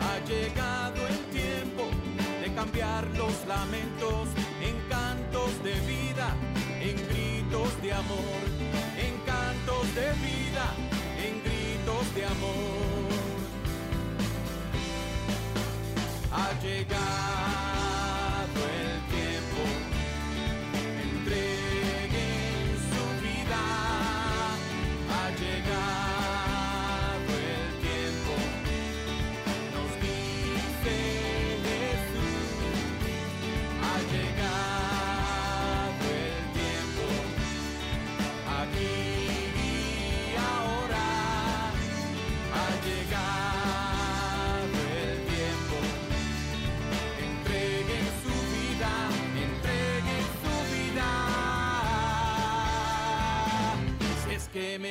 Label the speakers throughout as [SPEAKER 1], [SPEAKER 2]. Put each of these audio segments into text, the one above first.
[SPEAKER 1] Ha llegado el tiempo de cambiar los lamentos en cantos de vida, en gritos de amor, en cantos de vida, en gritos de amor. Ha llegado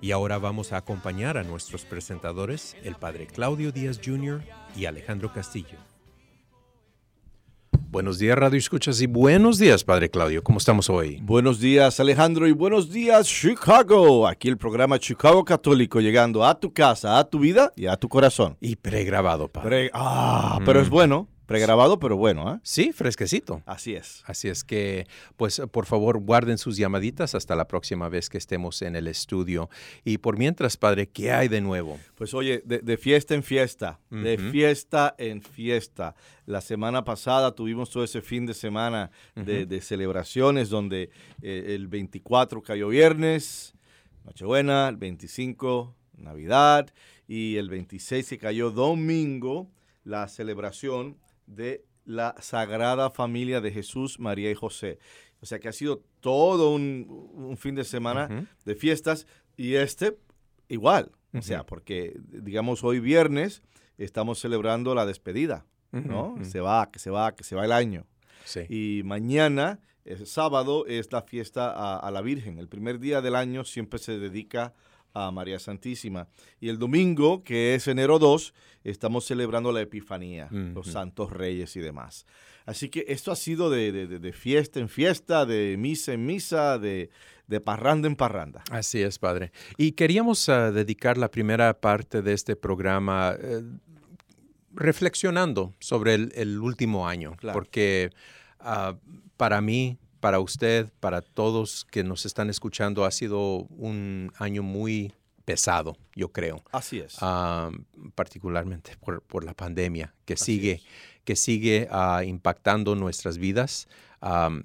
[SPEAKER 2] Y ahora vamos a acompañar a nuestros presentadores, el padre Claudio Díaz Jr. y Alejandro Castillo. Buenos días, Radio Escuchas, y buenos días, padre Claudio. ¿Cómo estamos hoy?
[SPEAKER 3] Buenos días Alejandro y buenos días Chicago. Aquí el programa Chicago Católico llegando a tu casa, a tu vida y a tu corazón.
[SPEAKER 2] Y pregrabado, padre.
[SPEAKER 3] Pre- ah, pero es bueno, pregrabado pero bueno, ¿eh?
[SPEAKER 2] Sí, fresquecito.
[SPEAKER 3] Así es.
[SPEAKER 2] Así es que, pues, por favor, guarden sus llamaditas hasta la próxima vez que estemos en el estudio. Y por mientras, padre, ¿qué hay de nuevo?
[SPEAKER 3] Pues oye, de, de fiesta en fiesta, de fiesta en fiesta. La semana pasada tuvimos todo ese fin de semana de, de celebraciones donde eh, el 24 cayó viernes, Nochebuena, el 25 Navidad y el 26 que cayó domingo la celebración de la Sagrada Familia de Jesús, María y José. O sea que ha sido todo un, un fin de semana de fiestas y este igual. O sea, porque digamos hoy viernes estamos celebrando la despedida, ¿no? Se va, que se va, que se va el año.
[SPEAKER 2] Sí.
[SPEAKER 3] Y mañana, eh, sábado, es la fiesta a, a la Virgen. El primer día del año siempre se dedica a María Santísima. Y el domingo, que es enero 2, estamos celebrando la Epifanía, los. Santos Reyes y demás. Así que esto ha sido de, de- de- fiesta en fiesta, de misa en misa, de, de parranda en parranda.
[SPEAKER 2] Así es, padre. Y queríamos ah, dedicar la primera parte de este programa eh, reflexionando sobre el, el último año,
[SPEAKER 3] Claro.
[SPEAKER 2] porque ah, para mí, para usted, para todos que nos están escuchando, ha sido un año muy pesado, yo creo.
[SPEAKER 3] Así es.
[SPEAKER 2] ah, particularmente por, por la pandemia que
[SPEAKER 3] Así
[SPEAKER 2] sigue,
[SPEAKER 3] es.
[SPEAKER 2] que sigue ah, impactando nuestras vidas. Am,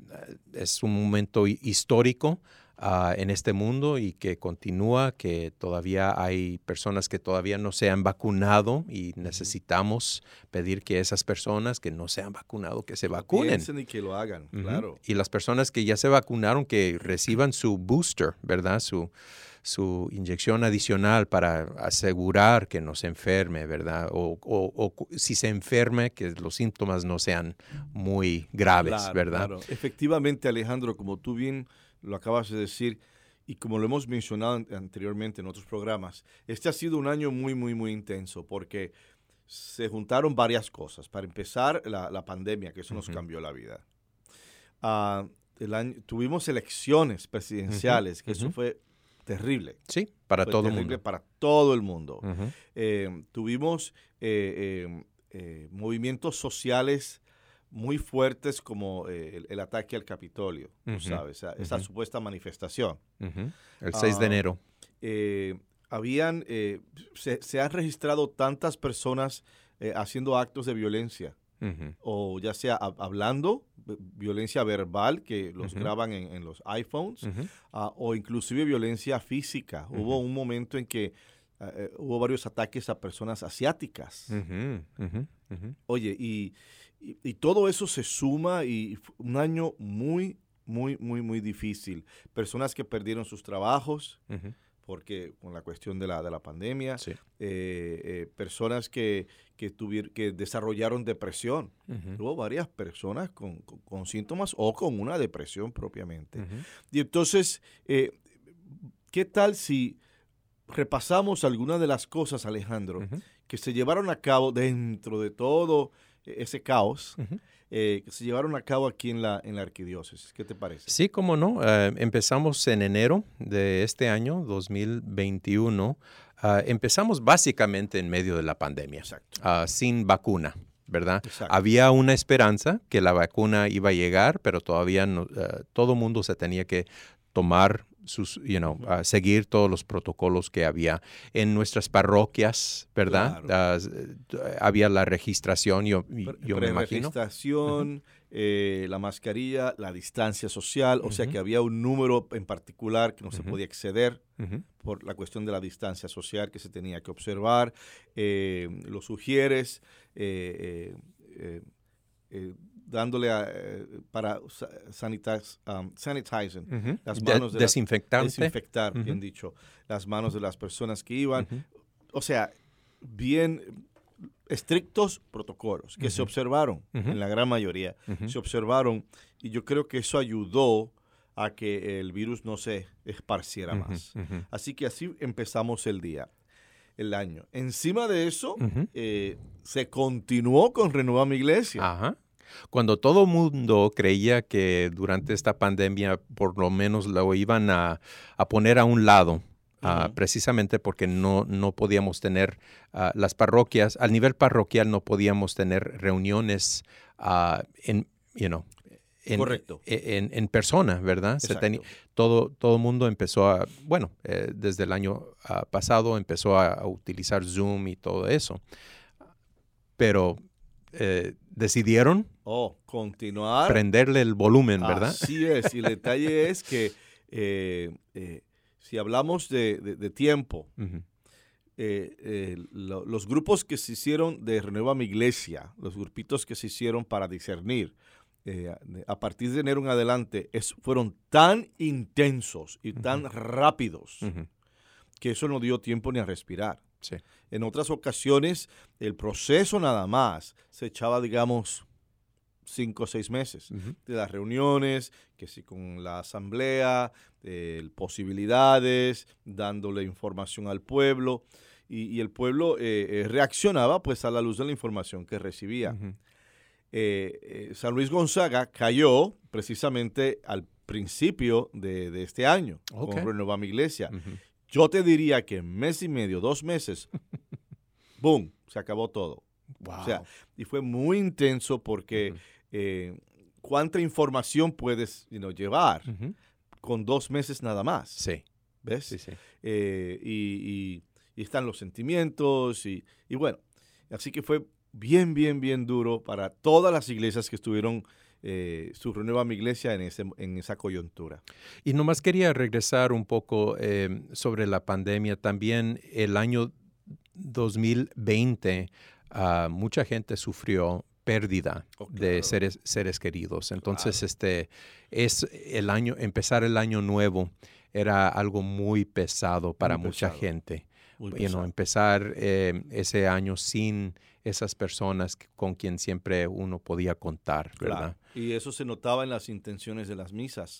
[SPEAKER 2] es un momento hi- histórico ah, en este mundo y que continúa, que todavía hay personas que todavía no se han vacunado y necesitamos pedir que esas personas que no se han vacunado, que se vacunen.
[SPEAKER 3] Y que lo hagan, claro.
[SPEAKER 2] Y las personas que ya se vacunaron, que reciban su booster, ¿verdad? Su, su inyección adicional para asegurar que no se enferme, ¿verdad? O, o- si se enferme, que los síntomas no sean muy graves,
[SPEAKER 3] Claro,
[SPEAKER 2] ¿verdad?
[SPEAKER 3] claro. Efectivamente, Alejandro, como tú bien lo acabas de decir y como lo hemos mencionado an- anteriormente en otros programas, este ha sido un año muy, muy, muy intenso porque se juntaron varias cosas. Para empezar, la, la pandemia, que eso nos cambió la vida. Ah, el año, tuvimos elecciones presidenciales, que eso fue terrible.
[SPEAKER 2] Sí, para
[SPEAKER 3] Fue
[SPEAKER 2] todo el mundo.
[SPEAKER 3] Para todo el mundo. Eh, tuvimos eh, eh, movimientos sociales muy fuertes como eh, el, el ataque al Capitolio,
[SPEAKER 2] Ujú,
[SPEAKER 3] sabes, esa, supuesta manifestación.
[SPEAKER 2] El 6 de
[SPEAKER 3] Ah,
[SPEAKER 2] enero.
[SPEAKER 3] Eh, habían, eh, se, se han registrado tantas personas eh, haciendo actos de violencia o ya sea hablando, violencia verbal, que los graban en, los iPhones, ah, o inclusive violencia física. Hubo un momento en que ah, hubo varios ataques a personas asiáticas. Oye, y, y, todo eso se suma y un año muy, muy, muy, muy difícil. Personas que perdieron sus trabajos, porque con la cuestión de la, de la pandemia, eh, eh, personas que, que, que desarrollaron depresión. Hubo varias personas con, con, síntomas o con una depresión propiamente. Y entonces, eh, ¿qué tal si repasamos algunas de las cosas, Alejandro, que se llevaron a cabo dentro de todo ese caos? Eh, que se llevaron a cabo aquí en la, en la arquidiócesis. ¿Qué te parece?
[SPEAKER 2] Sí, cómo no. Eh, empezamos en enero de este año, 2021. Ah, empezamos básicamente en medio de la pandemia, uh, sin vacuna. ¿verdad? Había una esperanza que la vacuna iba a llegar, pero todavía no, eh, todo mundo se tenía que tomar sus, you know, seguir todos los protocolos que había en nuestras parroquias, ¿verdad? Ah, había la registración, yo, yo me imagino.
[SPEAKER 3] Registración, eh, la mascarilla, la distancia social, o sea que había un número en particular que no se podía exceder por la cuestión de la distancia social que se tenía que observar. Eh, lo sugieres. Eh, dándole a, eh, para sanitize, um, sanitizing
[SPEAKER 2] las manos de
[SPEAKER 3] desinfectar, bien dicho, las manos de las personas que iban. O sea, bien estrictos protocolos que se observaron en la gran mayoría, se observaron y yo creo que eso ayudó a que el virus no se esparciera más. Así que así empezamos el día el año. Encima de eso, eh, se continuó con Renueva mi Iglesia.
[SPEAKER 2] Ajá. Cuando todo mundo creía que durante esta pandemia por lo menos lo iban a, poner a un lado, ah, precisamente porque no, no podíamos tener ah, las parroquias, al nivel parroquial no podíamos tener reuniones uh, en, you know, en,
[SPEAKER 3] Correcto.
[SPEAKER 2] E, en, persona, ¿verdad? todo, todo el mundo empezó a, bueno, eh, desde el año pasado empezó a, utilizar Zoom y todo eso. Pero eh, decidieron
[SPEAKER 3] oh, continuar.
[SPEAKER 2] Prenderle el volumen, ¿verdad?
[SPEAKER 3] Así es. Y el detalle es que eh, eh, si hablamos de, tiempo, los grupos que se hicieron de Renueva mi Iglesia, los grupitos que se hicieron para discernir, a partir de enero en adelante, es, fueron tan intensos y tan rápidos que eso no dio tiempo ni a respirar. En otras ocasiones, el proceso nada más se echaba, digamos, cinco o seis meses. De las reuniones, que sí con la asamblea, posibilidades, dándole información al pueblo, y, el pueblo eh, eh, reaccionaba pues a la luz de la información que recibía. Eh, San Luis Gonzaga cayó precisamente al principio de, este año con Renueva mi Iglesia. Yo te diría que en mes y medio, dos meses, ¡boom! Se acabó todo. O sea, y fue muy intenso porque eh, cuánta información puedes llevar con dos meses nada más.
[SPEAKER 2] Sí.
[SPEAKER 3] ¿Ves? Sí, sí. Eh, y, están los sentimientos y, y, bueno, así que fue bien, bien, bien duro para todas las iglesias que estuvieron eh, su renueva mi iglesia en, ese, en esa coyuntura.
[SPEAKER 2] Y nomás quería regresar un poco eh, sobre la pandemia. También el año 2020, ah, mucha gente sufrió pérdida oh, de seres, seres queridos. Entonces, este es el año, empezar el año nuevo era algo muy pesado para mucha gente. y empezar eh, ese año sin esas personas con quien siempre uno podía contar, ¿verdad?
[SPEAKER 3] Y eso se notaba en las intenciones de las misas.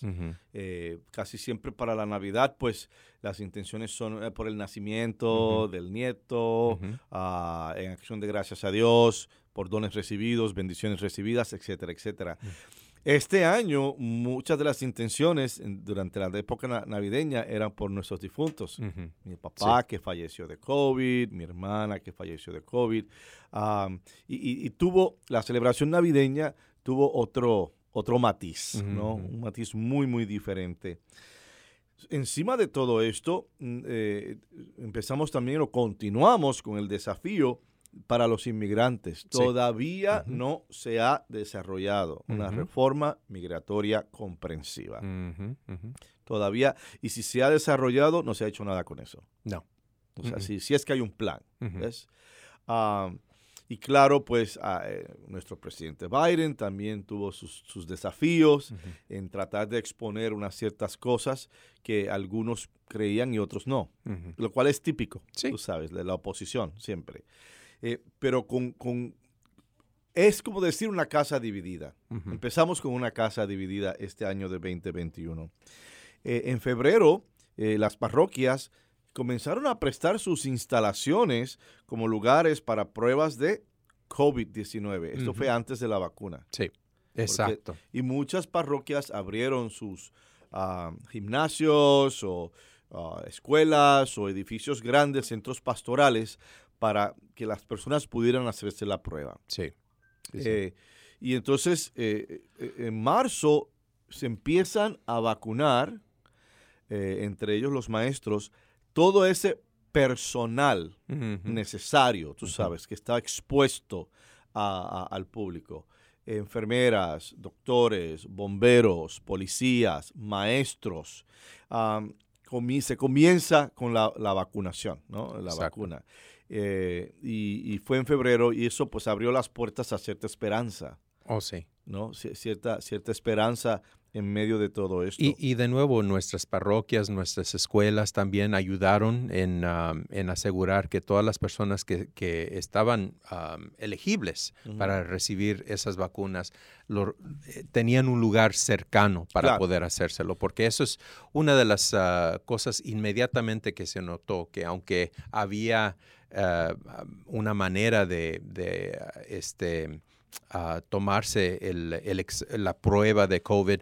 [SPEAKER 3] Eh, casi siempre para la Navidad, pues las intenciones son eh, por el nacimiento del nieto, ah, en acción de gracias a Dios, por dones recibidos, bendiciones recibidas, etcétera, etcétera. Este año, muchas de las intenciones durante la época navideña eran por nuestros difuntos. Mi papá que falleció de COVID, mi hermana que falleció de COVID. y, tuvo, la celebración navideña tuvo otro, otro matiz, ¿no? Un matiz muy, muy diferente. Encima de todo esto, mm, eh, empezamos también o continuamos con el desafío para los inmigrantes. Todavía no se ha desarrollado una reforma migratoria comprensiva. Todavía, y si se ha desarrollado, no se ha hecho nada con eso.
[SPEAKER 2] No.
[SPEAKER 3] O sea, si, es que hay un plan. y claro, pues eh, nuestro presidente Biden también tuvo sus, desafíos en tratar de exponer unas ciertas cosas que algunos creían y otros no, lo cual es típico, tú sabes, de la oposición siempre. Eh, pero con, es como decir una casa dividida. Empezamos con una casa dividida este año de 2021. Eh, en febrero, las parroquias comenzaron a prestar sus instalaciones como lugares para pruebas de COVID-19. Esto fue antes de la vacuna.
[SPEAKER 2] Sí, exacto.
[SPEAKER 3] y muchas parroquias abrieron sus ah, gimnasios o ah, escuelas o edificios grandes, centros pastorales, para que las personas pudieran hacerse la prueba.
[SPEAKER 2] Sí.
[SPEAKER 3] Eh, y entonces, eh, eh, en marzo se empiezan a vacunar, entre ellos los maestros, todo ese personal necesario, tú sabes, que está expuesto al público. Enfermeras, doctores, bomberos, policías, maestros. se comienza con la, vacunación, ¿no? La vacuna. Eh, y, y, fue en febrero y eso pues abrió las puertas a cierta esperanza.
[SPEAKER 2] Oh, sí.
[SPEAKER 3] ¿No? cierta, cierta esperanza en medio de todo esto.
[SPEAKER 2] Y, de nuevo, nuestras parroquias, nuestras escuelas también ayudaron en, asegurar que todas las personas que, estaban elegibles para recibir esas vacunas eh, tenían un lugar cercano para poder hacérselo, porque eso es una de las ah, cosas inmediatamente que se notó, que aunque había ah, una manera de, de este, a tomarse la prueba de COVID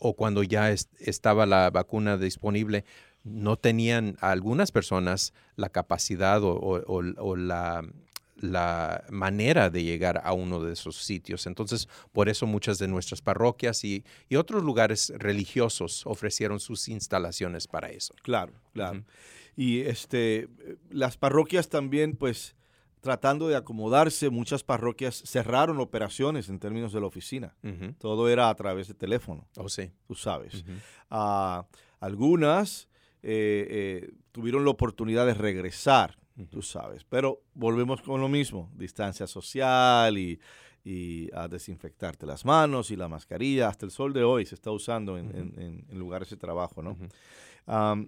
[SPEAKER 2] o, cuando ya estaba la vacuna disponible, no tenían algunas personas la capacidad o, la, la, manera de llegar a uno de esos sitios. Entonces, por eso muchas de nuestras parroquias y, otros lugares religiosos ofrecieron sus instalaciones para eso.
[SPEAKER 3] Claro, claro. Y este, las parroquias también, pues, tratando de acomodarse, muchas parroquias cerraron operaciones en términos de la oficina. Todo era a través de teléfono.
[SPEAKER 2] Oh, sí.
[SPEAKER 3] Tú sabes. Ah, algunas eh, eh, tuvieron la oportunidad de regresar, tú sabes. Pero volvemos con lo mismo, distancia social y, a desinfectarte las manos y la mascarilla. Hasta el sol de hoy se está usando en, lugares de trabajo, ¿no?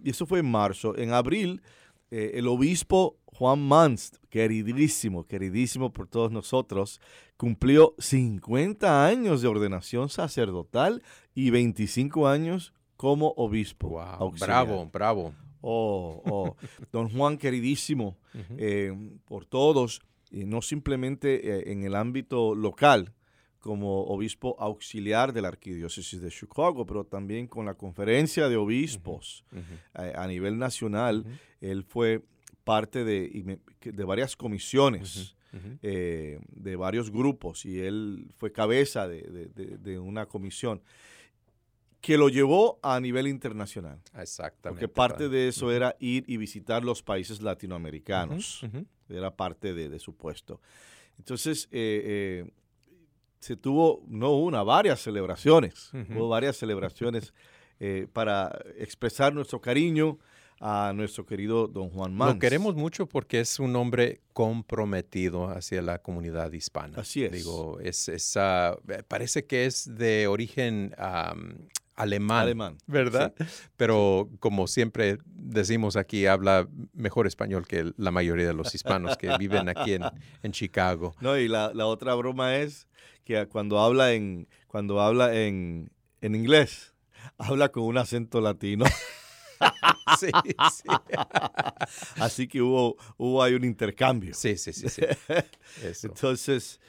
[SPEAKER 3] Y eso fue en marzo. En abril eh, el obispo Juan Mans, queridísimo, queridísimo por todos nosotros, cumplió 50 años de ordenación sacerdotal y 25 años como obispo.
[SPEAKER 2] Wow, bravo, bravo.
[SPEAKER 3] Oh, oh. Don Juan, queridísimo eh, por todos, y no simplemente eh, en el ámbito local, como obispo auxiliar de la arquidiócesis de Chicago, pero también con la conferencia de obispos a, nivel nacional. Él fue parte de, de varias comisiones, eh, de varios grupos, y él fue cabeza de, una comisión que lo llevó a nivel internacional.
[SPEAKER 2] Exactamente.
[SPEAKER 3] Porque parte de eso era ir y visitar los países latinoamericanos. Era parte de, su puesto. Entonces, eh, eh, se tuvo, no una, varias celebraciones. Hubo varias celebraciones eh, para expresar nuestro cariño a nuestro querido don Juan Mans.
[SPEAKER 2] Lo queremos mucho porque es un hombre comprometido hacia la comunidad hispana.
[SPEAKER 3] Así es.
[SPEAKER 2] Digo, es, parece que es de origen alemán,
[SPEAKER 3] alemán,
[SPEAKER 2] ¿verdad? Pero como siempre decimos aquí, habla mejor español que la mayoría de los hispanos que viven aquí en, en Chicago.
[SPEAKER 3] No, y la, la otra broma es que cuando habla en, cuando habla en, inglés, habla con un acento latino.
[SPEAKER 2] sí, sí.
[SPEAKER 3] Así que hubo, hubo ahí un intercambio.
[SPEAKER 2] Sí, sí, sí. sí.
[SPEAKER 3] Entonces,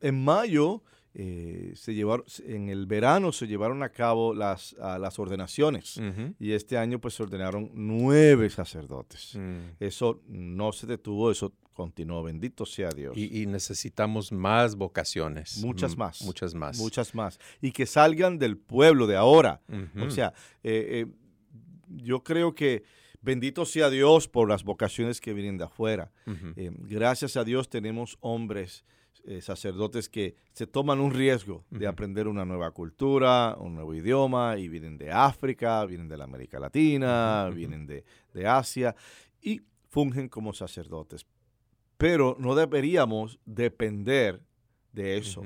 [SPEAKER 3] en mayo, eh, se llevaron, en el verano se llevaron a cabo las, las ordenaciones y este año pues se ordenaron nueve sacerdotes. Mm. Eso no se detuvo, eso continuó, bendito sea Dios.
[SPEAKER 2] Y, necesitamos más vocaciones.
[SPEAKER 3] Muchas más.
[SPEAKER 2] Muchas más.
[SPEAKER 3] Muchas más. Y que salgan del pueblo de ahora. O sea, eh, eh, yo creo que bendito sea Dios por las vocaciones que vienen de afuera. Gracias a Dios tenemos hombres, eh, sacerdotes que se toman un riesgo de aprender una nueva cultura, un nuevo idioma, y vienen de África, vienen de la América Latina, vienen de, de Asia, y fungen como sacerdotes. Pero no deberíamos depender de eso.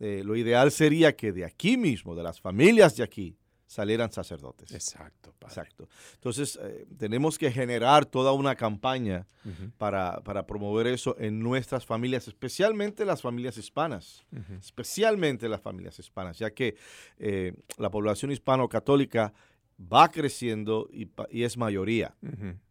[SPEAKER 3] Eh, lo ideal sería que de aquí mismo, de las familias de aquí, salieran sacerdotes.
[SPEAKER 2] Exacto, padre.
[SPEAKER 3] Exacto. Entonces, eh, tenemos que generar toda una campaña para, para promover eso en nuestras familias, especialmente las familias hispanas, especialmente las familias hispanas, ya que eh, la población hispano-católica va creciendo y, es mayoría,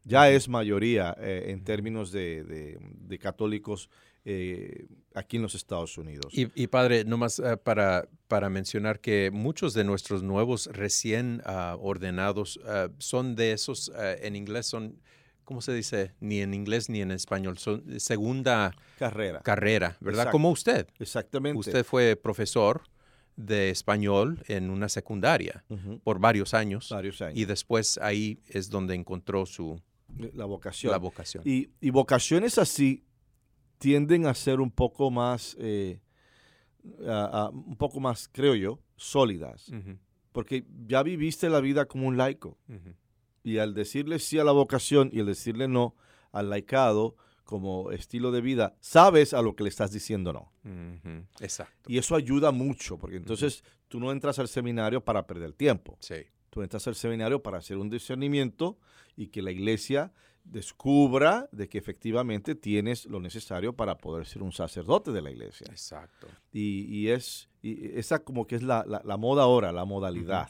[SPEAKER 3] ya es mayoría eh, en términos de, de- de católicos eh, aquí en los Estados Unidos.
[SPEAKER 2] Y, y, padre, nomás eh, para, para mencionar que muchos de nuestros nuevos recién ah, ordenados ah, son de esos, ah, en inglés son, ¿cómo se dice? Ni en inglés ni en español, son segunda
[SPEAKER 3] Carrera.
[SPEAKER 2] carrera, ¿verdad? Como usted.
[SPEAKER 3] Exactamente.
[SPEAKER 2] Usted fue profesor de español en una secundaria por varios años
[SPEAKER 3] Varios años.
[SPEAKER 2] y después ahí es donde encontró su
[SPEAKER 3] la vocación.
[SPEAKER 2] la vocación.
[SPEAKER 3] Y, y vocaciones así tienden a ser un poco más, eh, a- a- un poco más, creo yo, sólidas. Porque ya viviste la vida como un laico. Y al decirle sí a la vocación y al decirle no al laicado como estilo de vida, sabes a lo que le estás diciendo no.
[SPEAKER 2] Exacto.
[SPEAKER 3] Y eso ayuda mucho, porque entonces tú no entras al seminario para perder tiempo.
[SPEAKER 2] Sí.
[SPEAKER 3] Tú entras al seminario para hacer un discernimiento y que la iglesia descubra de que efectivamente tienes lo necesario para poder ser un sacerdote de la iglesia.
[SPEAKER 2] Exacto.
[SPEAKER 3] Y, y es y esa como que es la, la- la moda ahora, la modalidad.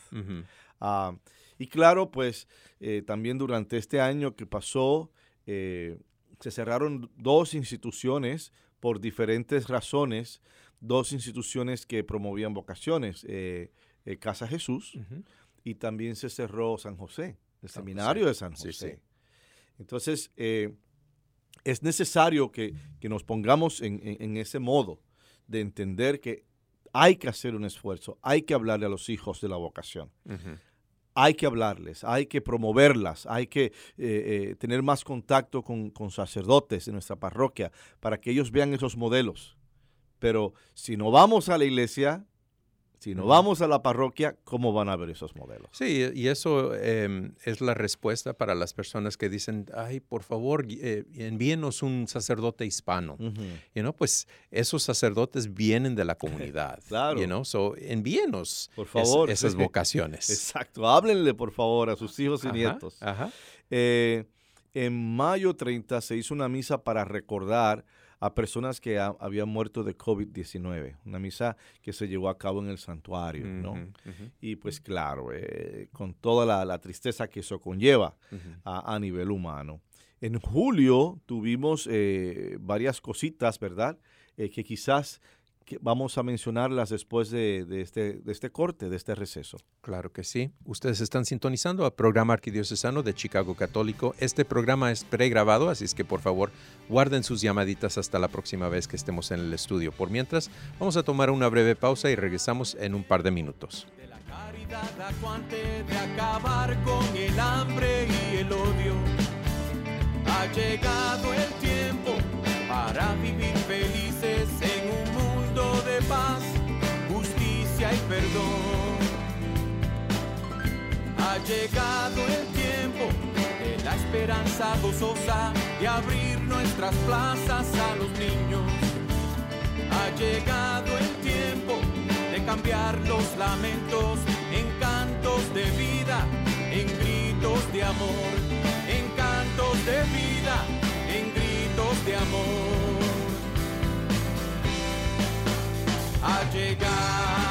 [SPEAKER 3] Ah, y claro, pues eh, también durante este año que pasó, eh, se cerraron dos instituciones por diferentes razones, dos instituciones que promovían vocaciones, eh, Casa Jesús y también se cerró San José, el
[SPEAKER 2] San
[SPEAKER 3] seminario
[SPEAKER 2] José.
[SPEAKER 3] de San
[SPEAKER 2] Sí,
[SPEAKER 3] José.
[SPEAKER 2] sí.
[SPEAKER 3] Entonces, eh, es necesario que, que nos pongamos en, en- en ese modo de entender que hay que hacer un esfuerzo, hay que hablarle a los hijos de la vocación, hay que hablarles, hay que promoverlas, hay que eh, eh, tener más contacto con, con sacerdotes de nuestra parroquia para que ellos vean esos modelos. Pero si no vamos a la iglesia, si no vamos a la parroquia, ¿cómo van a ver esos modelos?
[SPEAKER 2] Sí, y eso em, es la respuesta para las personas que dicen, ay, por favor, eh, envíenos un sacerdote hispano. You know, pues esos sacerdotes vienen de la comunidad.
[SPEAKER 3] Claro.
[SPEAKER 2] You know, so envíenos
[SPEAKER 3] Por
[SPEAKER 2] es-
[SPEAKER 3] favor.
[SPEAKER 2] esas vocaciones.
[SPEAKER 3] Exacto, háblenle por favor a sus hijos y
[SPEAKER 2] Ajá,
[SPEAKER 3] nietos.
[SPEAKER 2] Ajá.
[SPEAKER 3] Eh, en mayo 30 se hizo una misa para recordar a personas que ha- habían muerto de COVID-19, una misa que se llevó a cabo en el santuario, ¿no? Y pues claro, eh, con toda la, la tristeza que eso conlleva a nivel humano. En julio tuvimos eh, varias cositas, ¿verdad? Eh, que quizás que vamos a mencionarlas después de, de este, de este corte, de este receso.
[SPEAKER 2] Claro que sí. Ustedes están sintonizando al programa arquidiocesano de Chicago Católico. Este programa es pregrabado, así es que por favor guarden sus llamaditas hasta la próxima vez que estemos en el estudio. Por mientras, vamos a tomar una breve pausa y regresamos en un par de minutos.
[SPEAKER 1] de la caridad acuante de acabar con el hambre y el odio. Ha llegado el tiempo para vivir Ha llegado el tiempo de la esperanza gozosa de abrir nuestras plazas a los niños. Ha llegado el tiempo de cambiar los lamentos en cantos de vida, en gritos de amor, en cantos de vida, en gritos de amor. Ha llegado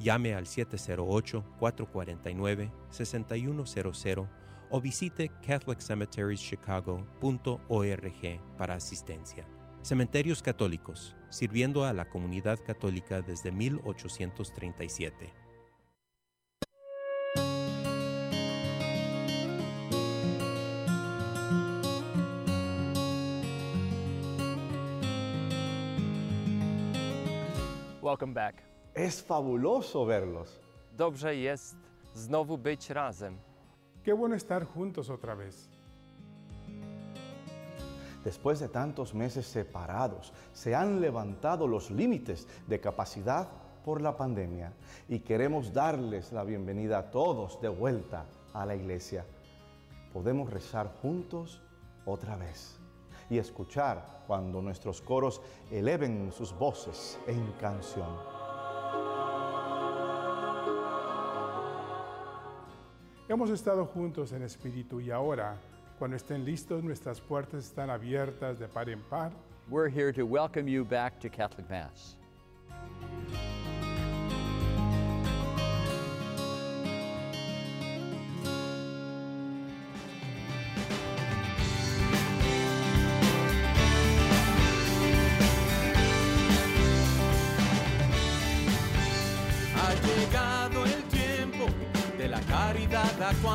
[SPEAKER 2] Llame al 708-449-6100 o visite catholiccemeterieschicago.org para asistencia. Cementerios Católicos, sirviendo a la comunidad católica desde 1837.
[SPEAKER 4] Welcome back.
[SPEAKER 3] Es fabuloso verlos.
[SPEAKER 4] Dobrze jest znowu być razem.
[SPEAKER 5] Qué bueno estar juntos otra vez.
[SPEAKER 3] Después de tantos meses separados, se han levantado los límites de capacidad por la pandemia y queremos darles la bienvenida a todos de vuelta a la iglesia. Podemos rezar juntos otra vez y escuchar cuando nuestros coros eleven sus voces en canción.
[SPEAKER 5] Hemos estado juntos en espíritu y ahora, cuando estén listos, nuestras puertas están abiertas de par en par.
[SPEAKER 6] We're here to welcome you back to Catholic Mass.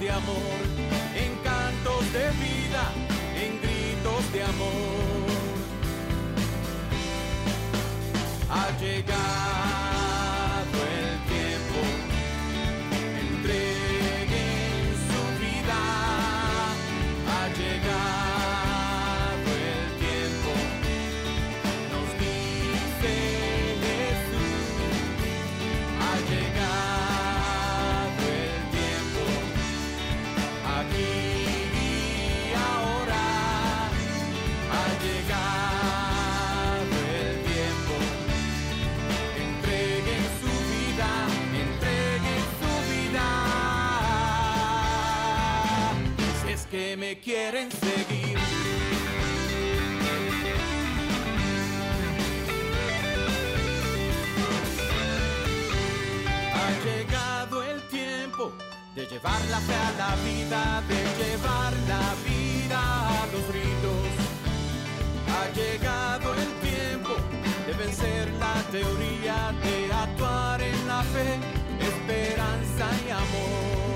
[SPEAKER 1] de amor, en cantos de vida, en gritos de amor. Ha llegado quieren seguir. Ha llegado el tiempo de llevar la fe a la vida, de llevar la vida a los ritos. Ha llegado el tiempo de vencer la teoría, de actuar en la fe, esperanza y amor.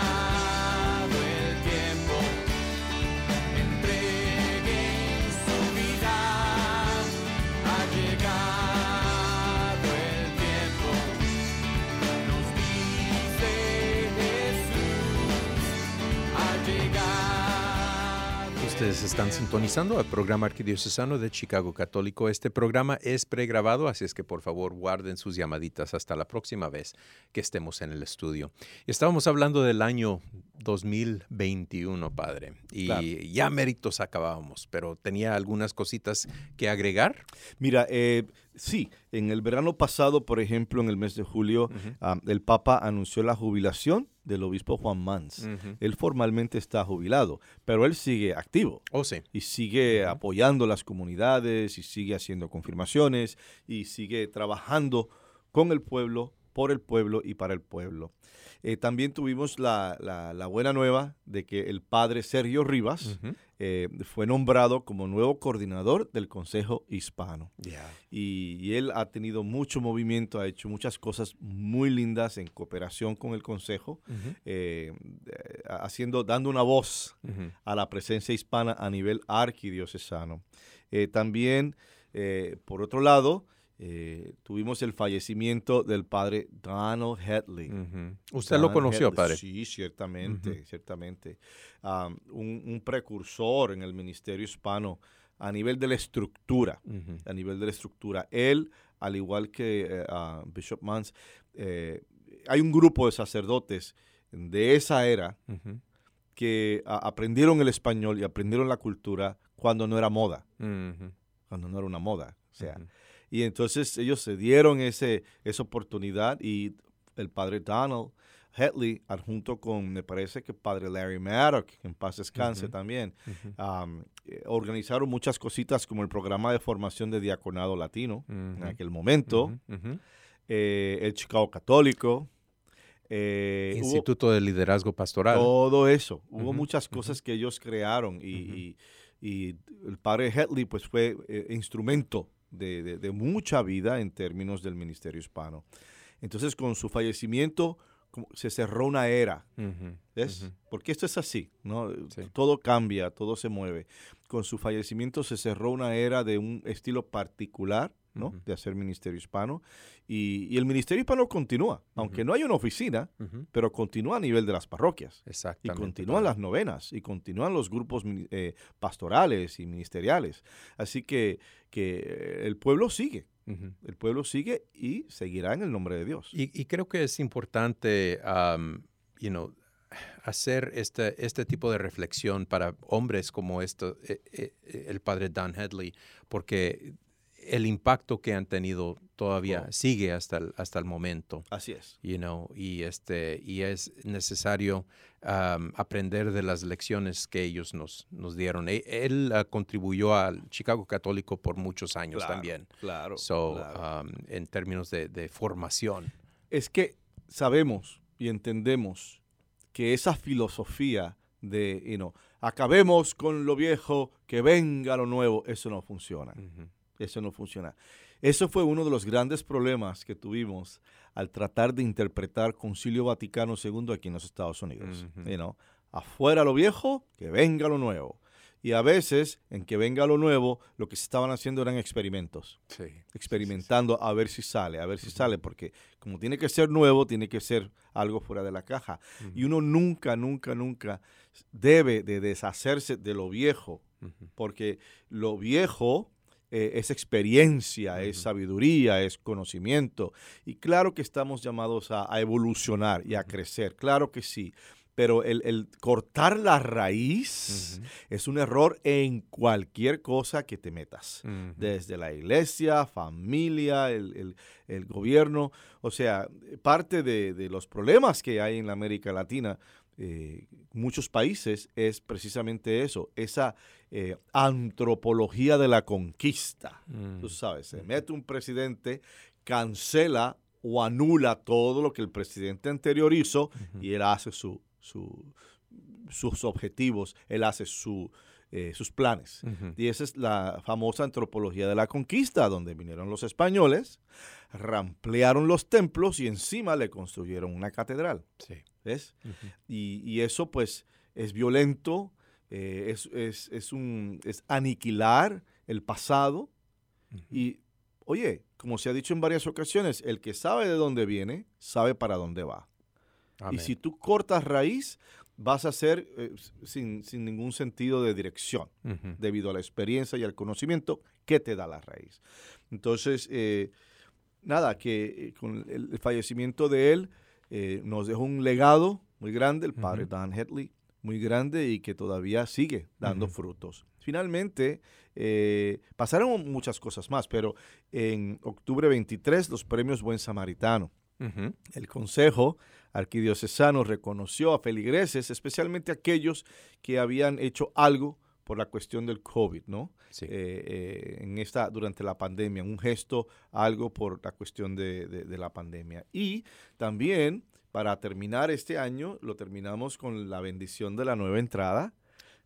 [SPEAKER 2] Ustedes están sintonizando al programa arquidiocesano de Chicago Católico. Este programa es pregrabado, así es que por favor guarden sus llamaditas hasta la próxima vez que estemos en el estudio. Estábamos hablando del año 2021, padre, y
[SPEAKER 3] Claro.
[SPEAKER 2] ya méritos acabábamos, pero tenía algunas cositas que agregar.
[SPEAKER 3] Mira, eh, Sí, en el verano pasado, por ejemplo, en el mes de julio, el Papa anunció la jubilación del obispo Juan Mans. Él formalmente está jubilado, pero él sigue activo.
[SPEAKER 2] Oh, sí.
[SPEAKER 3] Y sigue apoyando las comunidades, y sigue haciendo confirmaciones, y sigue trabajando con el pueblo, por el pueblo y para el pueblo. Eh, también tuvimos la, la, buena nueva de que el padre Sergio Rivas eh, fue nombrado como nuevo coordinador del Consejo Hispano. Y, él ha tenido mucho movimiento, ha hecho muchas cosas muy lindas en cooperación con el Consejo, eh, haciendo, dando una voz a la presencia hispana a nivel arquidiocesano. también, por otro lado, eh, tuvimos el fallecimiento del padre Donald Headley.
[SPEAKER 2] ¿Usted lo conoció, padre?
[SPEAKER 3] Sí, ciertamente, ciertamente. un, precursor en el ministerio hispano a nivel de la estructura, a nivel de la estructura. Él, al igual que eh, Bishop Mans, eh, hay un grupo de sacerdotes de esa era que aprendieron el español y aprendieron la cultura cuando no era moda, cuando no era una moda. O sea, y entonces ellos se dieron ese, esa oportunidad y el padre Donald Hetley, adjunto con, me parece que padre Larry Maddock, en paz descanse también, eh, organizaron muchas cositas como el programa de formación de diaconado latino en aquel momento, eh, el Chicago Católico.
[SPEAKER 2] Eh, Instituto de Liderazgo Pastoral.
[SPEAKER 3] Todo eso. Hubo muchas cosas que ellos crearon y, y, el padre Hetley pues fue instrumento de, mucha vida en términos del ministerio hispano. Entonces, con su fallecimiento se cerró una era, ¿ves? Porque esto es así, ¿no? Todo cambia, todo se mueve. Con su fallecimiento se cerró una era de un estilo particular ¿no? de hacer ministerio hispano. Y, el ministerio hispano continúa, aunque no hay una oficina, pero continúa a nivel de las parroquias. Y continúan las novenas, y continúan los grupos eh, pastorales y ministeriales. Así que, que el pueblo sigue. El pueblo sigue y seguirá en el nombre de Dios.
[SPEAKER 2] Y, creo que es importante, you know, hacer este, este tipo de reflexión para hombres como esto, eh, eh, el padre Dan Headley, porque el impacto que han tenido todavía oh. sigue hasta el, hasta el momento.
[SPEAKER 3] Así es.
[SPEAKER 2] You know, y, este, y es necesario aprender de las lecciones que ellos nos, nos dieron. E, él, ah, contribuyó al Chicago Católico por muchos años también.
[SPEAKER 3] Claro.
[SPEAKER 2] en términos de, formación.
[SPEAKER 3] Es que sabemos y entendemos que esa filosofía de, you know, acabemos con lo viejo, que venga lo nuevo, eso no funciona. Eso no funciona. Eso fue uno de los grandes problemas que tuvimos al tratar de interpretar Concilio Vaticano II aquí en los Estados Unidos. Afuera lo viejo, que venga lo nuevo. Y a veces, en que venga lo nuevo, lo que se estaban haciendo eran experimentos. Experimentando a ver si sale, a ver si sale, porque como tiene que ser nuevo, tiene que ser algo fuera de la caja. Y uno nunca, nunca, nunca debe de deshacerse de lo viejo, porque lo viejo eh, es experiencia, es sabiduría, es conocimiento. Y claro que estamos llamados a, evolucionar y a crecer, claro que sí. Pero el, cortar la raíz es un error en cualquier cosa que te metas, desde la iglesia, familia, el, gobierno. O sea, parte de, de los problemas que hay en la América Latina eh, muchos países es precisamente eso, esa eh, antropología de la conquista. Tú mm. sabes, se mete un presidente, cancela o anula todo lo que el presidente anterior hizo y él hace su, sus objetivos, él hace su, eh, sus planes. Y esa es la famosa antropología de la conquista, donde vinieron los españoles, ramplearon los templos y encima le construyeron una catedral.
[SPEAKER 2] Sí.
[SPEAKER 3] ¿Ves? y, eso pues es violento, eh, es, es, un, es aniquilar el pasado. Y oye, como se ha dicho en varias ocasiones, el que sabe de dónde viene, sabe para dónde va. Y si tú cortas raíz, vas a ser eh, sin, ningún sentido de dirección, debido a la experiencia y al conocimiento que te da la raíz. Entonces, eh, nada, que con el, fallecimiento de él, eh, nos dejó un legado muy grande, el padre Dan Hetley, muy grande y que todavía sigue dando frutos. Finalmente, eh, pasaron muchas cosas más, pero en octubre 23 los premios Buen Samaritano. El Consejo Arquidiocesano reconoció a feligreses, especialmente aquellos que habían hecho algo por la cuestión del COVID, ¿no?
[SPEAKER 2] Sí.
[SPEAKER 3] Eh, eh, en esta, durante la pandemia, un gesto, algo por la cuestión de, de- de la pandemia. Y también, para terminar este año, lo terminamos con la bendición de la nueva entrada.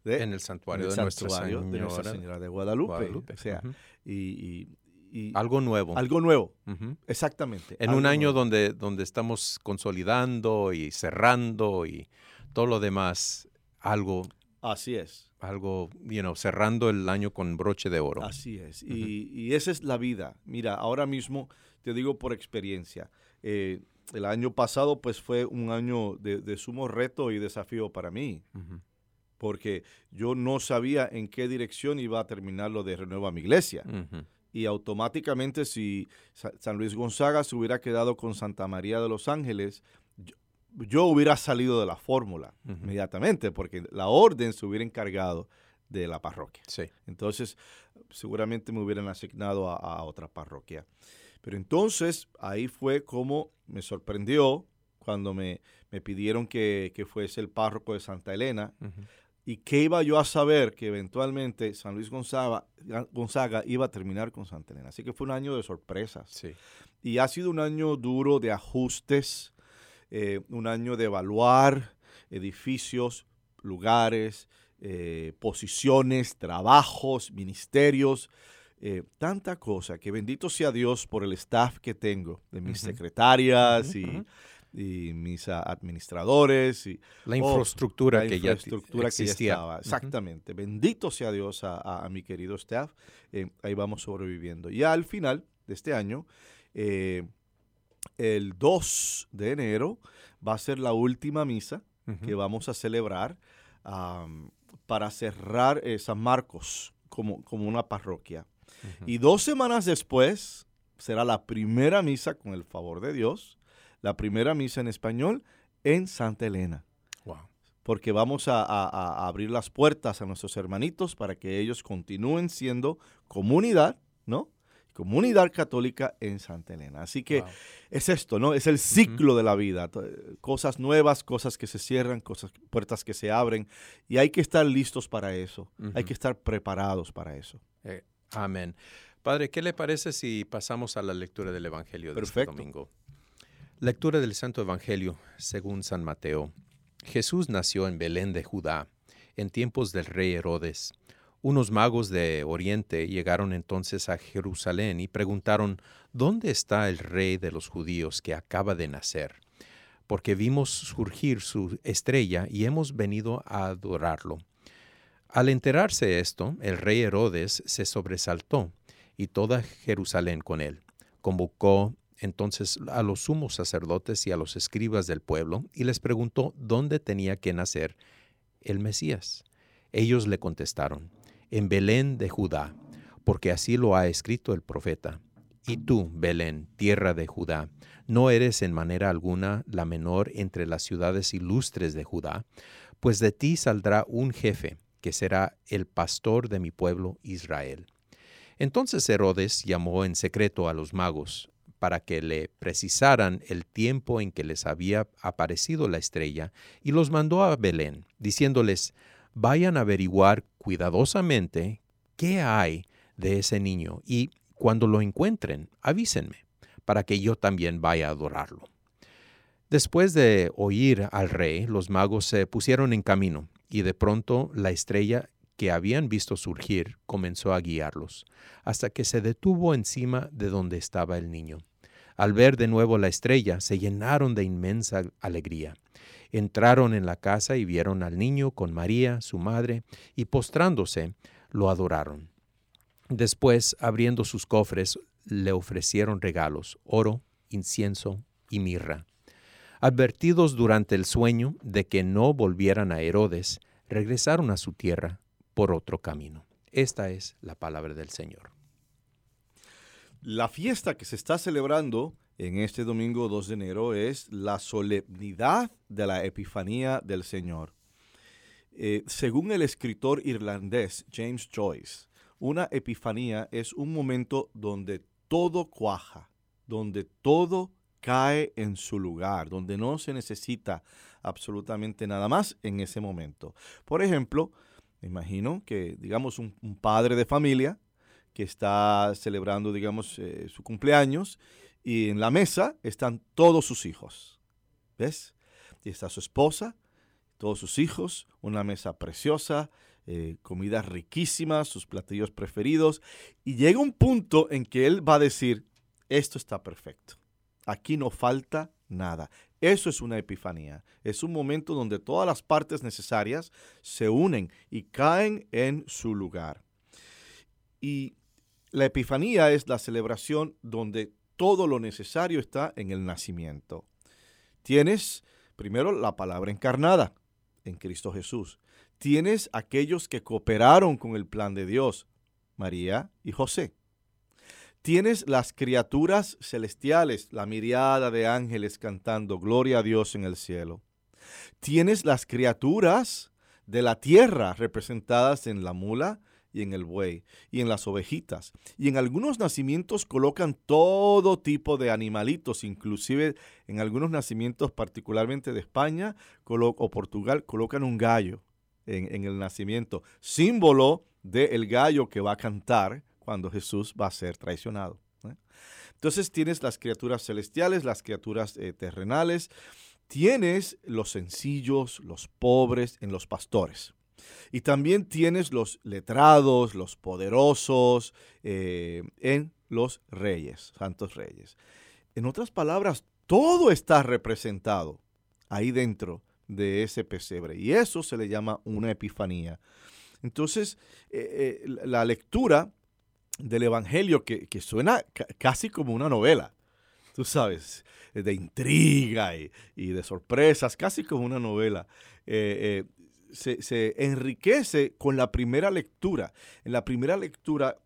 [SPEAKER 3] de-
[SPEAKER 2] En el santuario
[SPEAKER 3] en el
[SPEAKER 2] de Nuestra
[SPEAKER 3] santuario de Nuestra
[SPEAKER 2] Señora
[SPEAKER 3] de Guadalupe.
[SPEAKER 2] Guadalupe,
[SPEAKER 3] O sea,
[SPEAKER 2] ujú.
[SPEAKER 3] y, y- y
[SPEAKER 2] Algo nuevo.
[SPEAKER 3] algo nuevo,
[SPEAKER 2] Ujú.
[SPEAKER 3] exactamente.
[SPEAKER 2] En un año
[SPEAKER 3] nuevo.
[SPEAKER 2] donde, donde estamos consolidando y cerrando y todo lo demás, algo,
[SPEAKER 3] Así es.
[SPEAKER 2] Algo, you know, cerrando el año con broche de oro.
[SPEAKER 3] Así es. y, y esa es la vida. Mira, ahora mismo te digo por experiencia. eh, el año pasado pues fue un año de, de sumo reto y desafío para mí, porque yo no sabía en qué dirección iba a terminar lo de Renueva mi Iglesia. Y automáticamente si Sa- San Luis Gonzaga se hubiera quedado con Santa María de los Ángeles, yo, hubiera salido de la fórmula inmediatamente, porque la orden se hubiera encargado de la parroquia.
[SPEAKER 2] Sí.
[SPEAKER 3] Entonces, seguramente me hubieran asignado a, a otra parroquia. Pero entonces, ahí fue como me sorprendió cuando me, me pidieron que, que fuese el párroco de Santa Elena. ¿Y qué iba yo a saber? Que eventualmente San Luis Gonzaga, Gonzaga iba a terminar con Santa Elena. Así que fue un año de sorpresas.
[SPEAKER 2] Sí.
[SPEAKER 3] Y ha sido un año duro de ajustes, eh, un año de evaluar edificios, lugares, eh, posiciones, trabajos, ministerios, eh, tanta cosa que bendito sea Dios por el staff que tengo, de mis secretarias y, y mis ah, administradores y
[SPEAKER 2] La
[SPEAKER 3] Oh,
[SPEAKER 2] infraestructura
[SPEAKER 3] la
[SPEAKER 2] que ya
[SPEAKER 3] infraestructura que ya
[SPEAKER 2] existía.
[SPEAKER 3] estaba. Exactamente. Bendito sea Dios a, a- a mi querido staff. Eh, ahí vamos sobreviviendo. Ya al final de este año, el 2 de enero va a ser la última misa que vamos a celebrar para cerrar eh, San Marcos como, como una parroquia. Y dos semanas después será la primera misa, con el favor de Dios, la primera misa en español en Santa Elena
[SPEAKER 2] Wow.
[SPEAKER 3] porque vamos a, a- a abrir las puertas a nuestros hermanitos para que ellos continúen siendo comunidad, ¿no? Comunidad católica en Santa Elena. Así que
[SPEAKER 2] Wow.
[SPEAKER 3] es esto, ¿no? Es el ciclo de la vida. To- Cosas nuevas, cosas que se cierran, cosas, puertas que se abren. Y hay que estar listos para eso. Hay que estar preparados para eso.
[SPEAKER 2] Eh, amén. Padre, ¿qué le parece si pasamos a la lectura del Evangelio de
[SPEAKER 3] Perfecto.
[SPEAKER 2] este domingo? Lectura del Santo Evangelio según San Mateo. Jesús nació en Belén de Judá, en tiempos del rey Herodes. Unos magos de Oriente llegaron entonces a Jerusalén y preguntaron, ¿dónde está el rey de los judíos que acaba de nacer? Porque vimos surgir su estrella y hemos venido a adorarlo. Al enterarse esto, el rey Herodes se sobresaltó y toda Jerusalén con él. Convocó entonces a los sumos sacerdotes y a los escribas del pueblo y les preguntó dónde tenía que nacer el Mesías. Ellos le contestaron, en Belén de Judá, porque así lo ha escrito el profeta. Y tú, Belén, tierra de Judá, no eres en manera alguna la menor entre las ciudades ilustres de Judá, pues de ti saldrá un jefe, que será el pastor de mi pueblo Israel. Entonces Herodes llamó en secreto a los magos para que le precisaran el tiempo en que les había aparecido la estrella, y los mandó a Belén, diciéndoles, vayan a averiguar cuidadosamente qué hay de ese niño, y cuando lo encuentren, avísenme, para que yo también vaya a adorarlo. Después de oír al rey, los magos se pusieron en camino, y de pronto la estrella que habían visto surgir comenzó a guiarlos, hasta que se detuvo encima de donde estaba el niño. Al ver de nuevo la estrella, se llenaron de inmensa alegría. Entraron en la casa y vieron al niño con María, su madre, y postrándose, lo adoraron. Después, abriendo sus cofres, le ofrecieron regalos, oro, incienso y mirra. Advertidos durante el sueño de que no volvieran a Herodes, regresaron a su tierra por otro camino. Esta es la palabra del Señor.
[SPEAKER 3] La fiesta que se está celebrando en este domingo 2 de enero es la solemnidad de la Epifanía del Señor. Eh, según el escritor irlandés James Joyce, una epifanía es un momento donde todo cuaja, donde todo cae en su lugar, donde no se necesita absolutamente nada más en ese momento. Por ejemplo, imagino que, digamos, un, padre de familia que está celebrando, digamos, eh, su cumpleaños y en la mesa están todos sus hijos. ¿Ves? Y está su esposa, todos sus hijos, una mesa preciosa, eh, comidas riquísimas, sus platillos preferidos. Y llega un punto en que él va a decir, esto está perfecto. Aquí no falta nada. Eso es una epifanía. Es un momento donde todas las partes necesarias se unen y caen en su lugar. Y la epifanía es la celebración donde todo lo necesario está en el nacimiento. Tienes primero la palabra encarnada en Cristo Jesús. Tienes aquellos que cooperaron con el plan de Dios, María y José. Tienes las criaturas celestiales, la miriada de ángeles cantando Gloria a Dios en el cielo. Tienes las criaturas de la tierra representadas en la mula y en el buey y en las ovejitas. Y en algunos nacimientos colocan todo tipo de animalitos, inclusive en algunos nacimientos particularmente de España o Portugal colocan un gallo en, el nacimiento, símbolo del gallo que va a cantar cuando Jesús va a ser traicionado. Entonces tienes las criaturas celestiales, las criaturas eh, terrenales, tienes los sencillos, los pobres en los pastores. Y también tienes los letrados, los poderosos eh, en los reyes, santos reyes. En otras palabras, todo está representado ahí dentro de ese pesebre. Y eso se le llama una epifanía. Entonces, la lectura del Evangelio que, suena casi como una novela, tú sabes, de intriga y, de sorpresas, casi como una novela. Eh, eh, se, enriquece con la primera lectura. En la primera lectura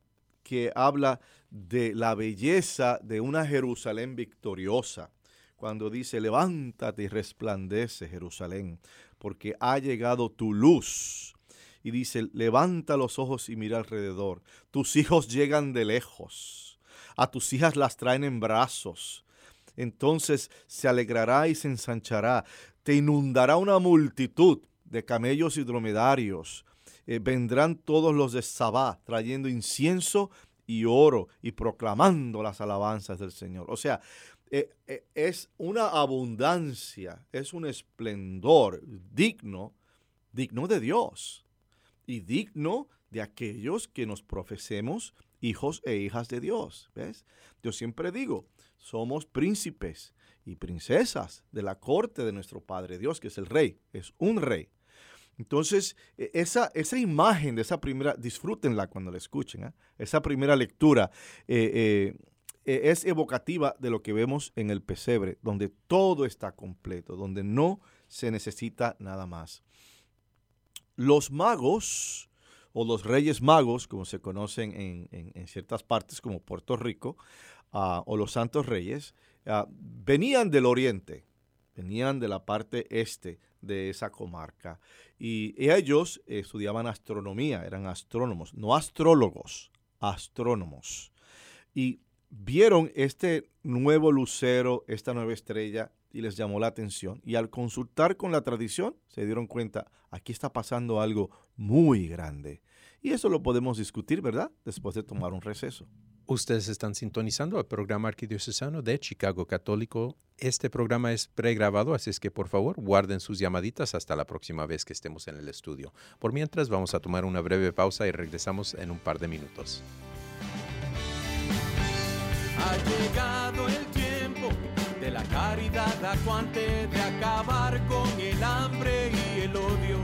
[SPEAKER 3] que habla de la belleza de una Jerusalén victoriosa, cuando dice, levántate y resplandece Jerusalén, porque ha llegado tu luz y dice, levanta los ojos y mira alrededor. Tus hijos llegan de lejos. A tus hijas las traen en brazos. Entonces se alegrará y se ensanchará. Te inundará una multitud de camellos y dromedarios. Eh, vendrán todos los de Sabá trayendo incienso y oro y proclamando las alabanzas del Señor. O sea, eh, eh, es una abundancia, es un esplendor digno, digno de Dios y digno de aquellos que nos profesemos hijos e hijas de Dios. ¿Ves? Yo siempre digo, somos príncipes y princesas de la corte de nuestro Padre Dios, que es el rey, es un rey. Entonces, e, esa, esa imagen de esa primera, disfrútenla cuando la escuchen, ¿eh? esa primera lectura eh, eh, e, es evocativa de lo que vemos en el pesebre, donde todo está completo, donde no se necesita nada más. Los magos o los reyes magos, como se conocen en, ciertas partes como Puerto Rico, ah, o los santos reyes, ah, venían del oriente, venían de la parte este de esa comarca. Y ellos estudiaban astronomía, eran astrónomos, no astrólogos, astrónomos. Y vieron este nuevo lucero, esta nueva estrella, y les llamó la atención. Y al consultar con la tradición, se dieron cuenta, aquí está pasando algo muy grande. Y eso lo podemos discutir, ¿verdad? Después de tomar un receso.
[SPEAKER 2] Ustedes están sintonizando el programa arquidiocesano de Chicago Católico. Este programa es pregrabado, así es que por favor guarden sus llamaditas hasta la próxima vez que estemos en el estudio. Por mientras vamos a tomar una breve pausa y regresamos en un par de minutos.
[SPEAKER 1] Ha llegado el tiempo de la caridad de acabar con el hambre y el odio.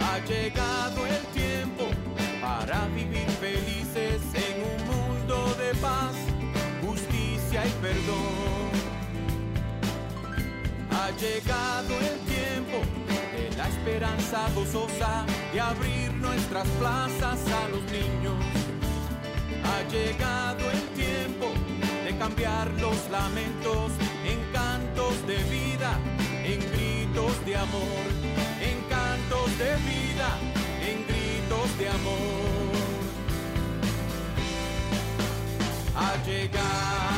[SPEAKER 1] Ha llegado el tiempo para vivir paz, justicia y perdón. Ha llegado el tiempo de la esperanza gozosa de abrir nuestras plazas a los niños. Ha llegado el tiempo de cambiar los lamentos en cantos de vida, en gritos de amor, en cantos de vida, en gritos de amor. Ha llegado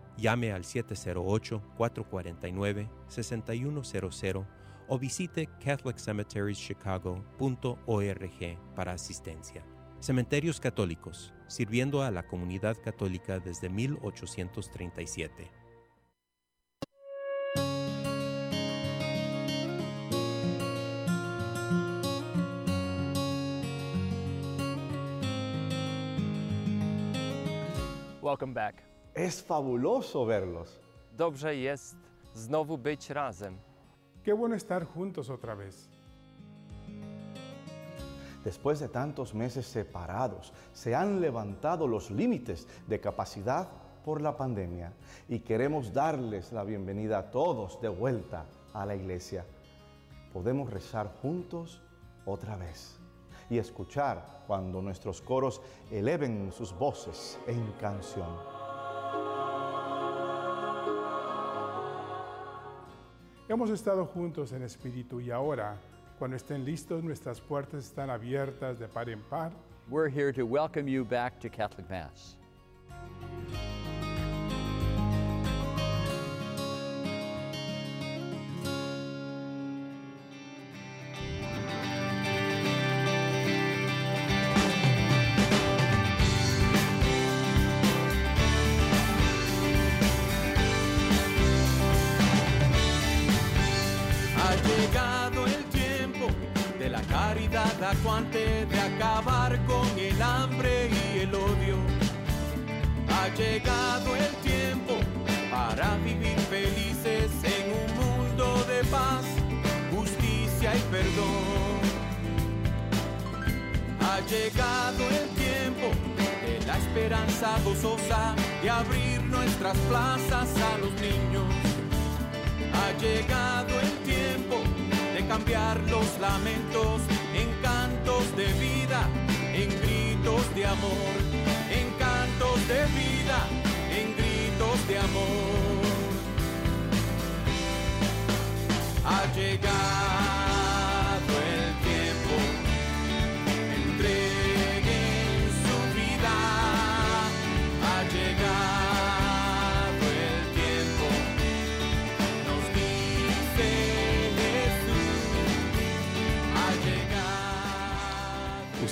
[SPEAKER 2] Llame al 708-449-6100 o visite catholiccemeterieschicago.org para asistencia. Cementerios Católicos, sirviendo a la comunidad católica desde 1837.
[SPEAKER 4] Welcome back.
[SPEAKER 3] Es fabuloso verlos.
[SPEAKER 4] Dobrze jest znowu być razem.
[SPEAKER 5] Qué bueno estar juntos otra vez.
[SPEAKER 3] Después de tantos meses separados, se han levantado los límites de capacidad por la pandemia y queremos darles la bienvenida a todos de vuelta a la iglesia. Podemos rezar juntos otra vez y escuchar cuando nuestros coros eleven sus voces en canción.
[SPEAKER 5] Hemos estado juntos en espíritu y ahora, cuando estén listos, nuestras puertas están abiertas de par en par.
[SPEAKER 6] We're here to welcome you back to Catholic Mass.
[SPEAKER 1] En cantos de vida, en gritos de amor. Ha llegado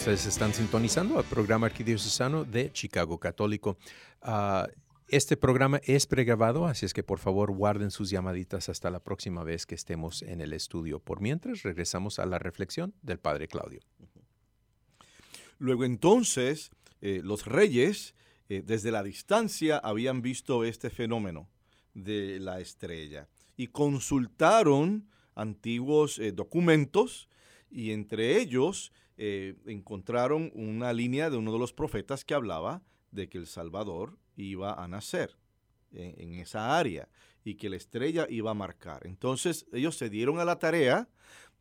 [SPEAKER 2] Están sintonizando al programa arquidiocesano de Chicago Católico. Ah, este programa es pregrabado, así es que por favor guarden sus llamaditas hasta la próxima vez que estemos en el estudio. Por mientras, regresamos a la reflexión del Padre Claudio.
[SPEAKER 3] Luego entonces, eh, los reyes eh, desde la distancia habían visto este fenómeno de la estrella y consultaron antiguos eh, documentos y entre ellos eh, encontraron una línea de uno de los profetas que hablaba de que el Salvador iba a nacer en, esa área y que la estrella iba a marcar. Entonces ellos se dieron a la tarea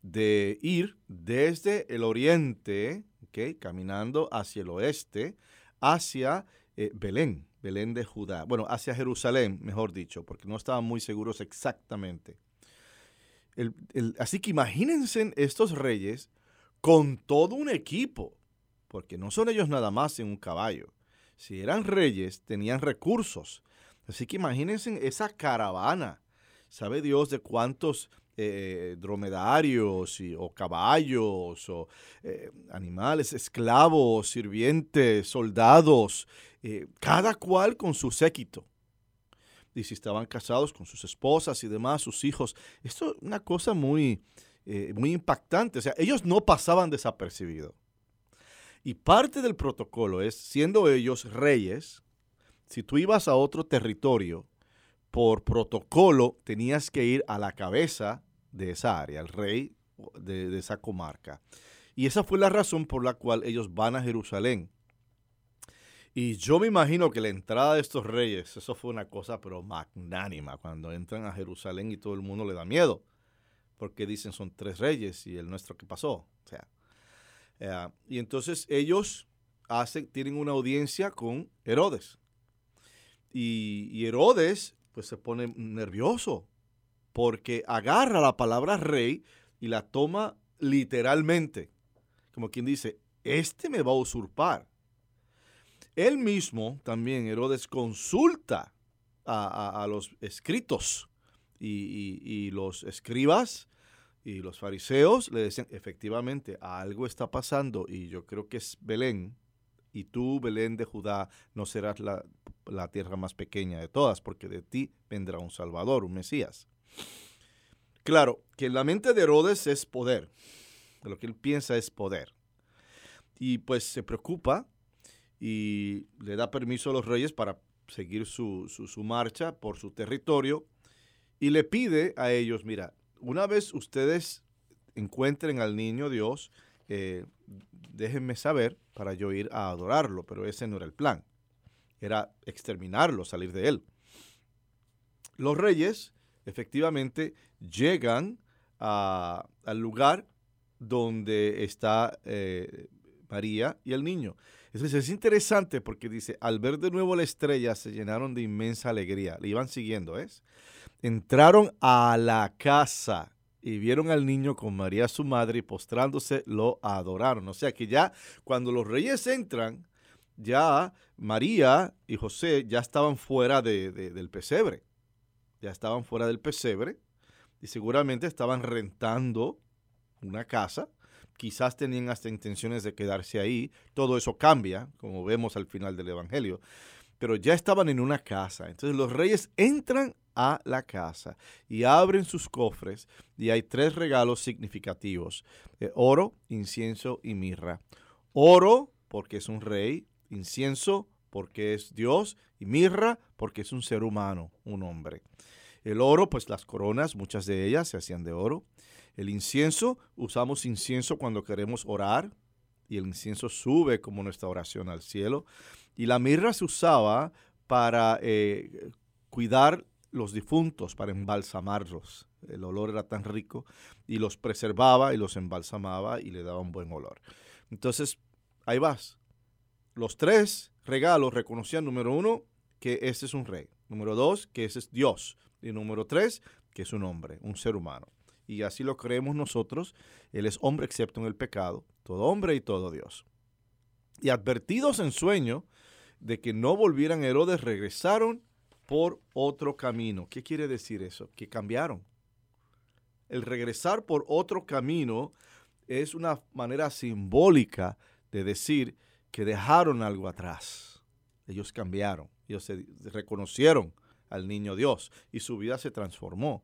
[SPEAKER 3] de ir desde el oriente, caminando hacia el oeste, hacia eh, Belén, Belén de Judá. Bueno, hacia Jerusalén, mejor dicho, porque no estaban muy seguros exactamente. Así que imagínense estos reyes con todo un equipo, porque no son ellos nada más en un caballo. Si eran reyes, tenían recursos. Así que imagínense esa caravana sabe Dios de cuántos eh, dromedarios o caballos o eh, animales, esclavos, sirvientes, soldados, eh, cada cual con su séquito. Y si estaban casados con sus esposas y demás, sus hijos. Esto es una cosa muy, muy impactante. O sea, ellos no pasaban desapercibidos. Y parte del protocolo es, siendo ellos reyes, si tú ibas a otro territorio, por protocolo tenías que ir a la cabeza de esa área, el rey de, esa comarca. Y esa fue la razón por la cual ellos van a Jerusalén. Y yo me imagino que la entrada de estos reyes, eso fue una cosa pero magnánima, cuando entran a Jerusalén y todo el mundo le da miedo, porque dicen son tres reyes y el nuestro que pasó. O sea, eh, y entonces ellos hacen, tienen una audiencia con Herodes. Y, y Herodes pues se pone nervioso porque agarra la palabra rey y la toma literalmente. Como quien dice, este me va a usurpar. Él mismo, también Herodes, consulta a, los escritos y, los escribas y los fariseos le dicen, efectivamente, algo está pasando y yo creo que es Belén. Y tú, Belén de Judá, no serás la, la tierra más pequeña de todas, porque de ti vendrá un Salvador, un Mesías. Claro, que la mente de Herodes es poder. Lo que él piensa es poder. Y pues se preocupa y le da permiso a los reyes para seguir su, marcha por su territorio y le pide a ellos, mira, una vez ustedes encuentren al niño Dios, eh, déjenme saber para yo ir a adorarlo, pero ese no era el plan, era exterminarlo, salir de él. Los reyes efectivamente llegan al lugar donde está eh, María y el niño. Es interesante porque dice, al ver de nuevo la estrella se llenaron de inmensa alegría. Le iban siguiendo, ¿es? Entraron a la casa y vieron al niño con María su madre y postrándose lo adoraron. O sea que ya cuando los reyes entran, ya María y José ya estaban fuera del pesebre ya estaban fuera del pesebre y seguramente estaban rentando una casa. Quizás tenían hasta intenciones de quedarse ahí. Todo eso cambia, como vemos al final del Evangelio. Pero ya estaban en una casa. Entonces los reyes entran a la casa y abren sus cofres y hay tres regalos significativos. Eh, oro, incienso y mirra. Oro porque es un rey, incienso porque es Dios y mirra porque es un ser humano, un hombre. El oro, pues las coronas, muchas de ellas se hacían de oro. El incienso, usamos incienso cuando queremos orar y el incienso sube como nuestra oración al cielo. Y la mirra se usaba para eh, cuidar los difuntos, para embalsamarlos. El olor era tan rico y los preservaba y los embalsamaba y le daba un buen olor. Entonces, ahí vas. Los tres regalos reconocían, número uno, que este es un rey. Número dos, que ese es Dios. Y número tres, que es un hombre, un ser humano. Y así lo creemos nosotros. Él es hombre excepto en el pecado, todo hombre y todo Dios. Y advertidos en sueño de que no volvieran Herodes, regresaron por otro camino. ¿Qué quiere decir eso? Que cambiaron. El regresar por otro camino es una manera simbólica de decir que dejaron algo atrás. Ellos cambiaron, ellos se reconocieron al niño Dios y su vida se transformó.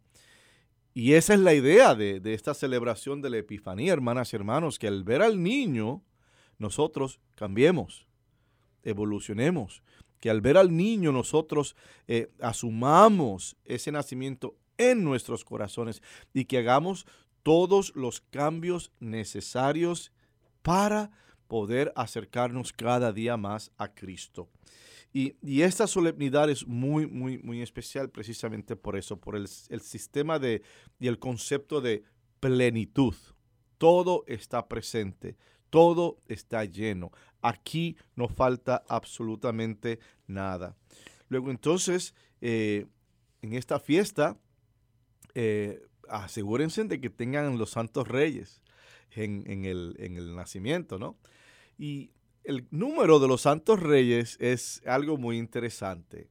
[SPEAKER 3] Y esa es la idea de, esta celebración de la Epifanía, hermanas y hermanos, que al ver al niño, nosotros cambiemos, evolucionemos, que al ver al niño nosotros eh, asumamos ese nacimiento en nuestros corazones y que hagamos todos los cambios necesarios para poder acercarnos cada día más a Cristo. Y, esta solemnidad es muy, muy, muy especial precisamente por eso, por el, sistema de, y el concepto de plenitud. Todo está presente, todo está lleno. Aquí no falta absolutamente nada. Luego entonces, eh, en esta fiesta, eh, asegúrense de que tengan los santos reyes en, el, en el nacimiento, ¿no? Y el número de los santos reyes es algo muy interesante,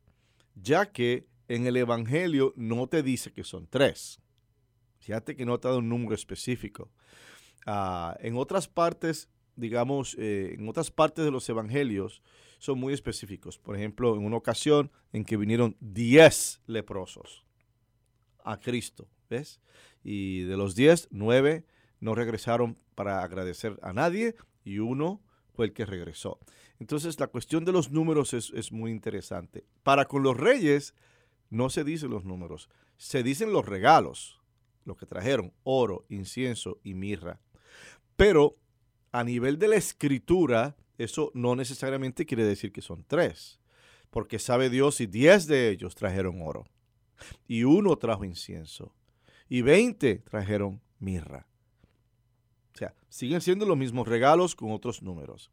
[SPEAKER 3] ya que en el Evangelio no te dice que son tres. Fíjate que no te da un número específico. Ah, en otras partes, digamos, eh, en otras partes de los Evangelios son muy específicos. Por ejemplo, en una ocasión en que vinieron diez leprosos a Cristo, ¿ves? Y de los diez, nueve no regresaron para agradecer a nadie y uno fue el que regresó. Entonces la cuestión de los números es, muy interesante. Para con los reyes no se dicen los números, se dicen los regalos, lo que trajeron, oro, incienso y mirra. Pero a nivel de la escritura, eso no necesariamente quiere decir que son tres, porque sabe Dios si diez de ellos trajeron oro, y uno trajo incienso, y veinte trajeron mirra. O sea, siguen siendo los mismos regalos con otros números.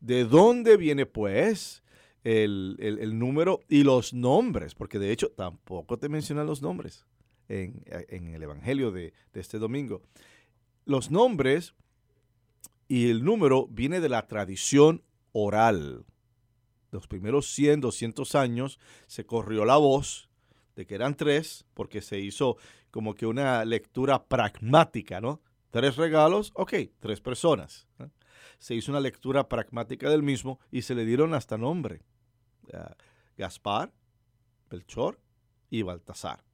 [SPEAKER 3] ¿De dónde viene pues el, número y los nombres? Porque de hecho tampoco te mencionan los nombres en, el Evangelio de, de este domingo. Los nombres y el número viene de la tradición oral. Los primeros 100, 200 años se corrió la voz de que eran tres, porque se hizo como que una lectura pragmática, ¿no? Tres regalos, ok, tres personas. Se hizo una lectura pragmática del mismo y se le dieron hasta nombre. Gaspar, Belchor y Baltasar.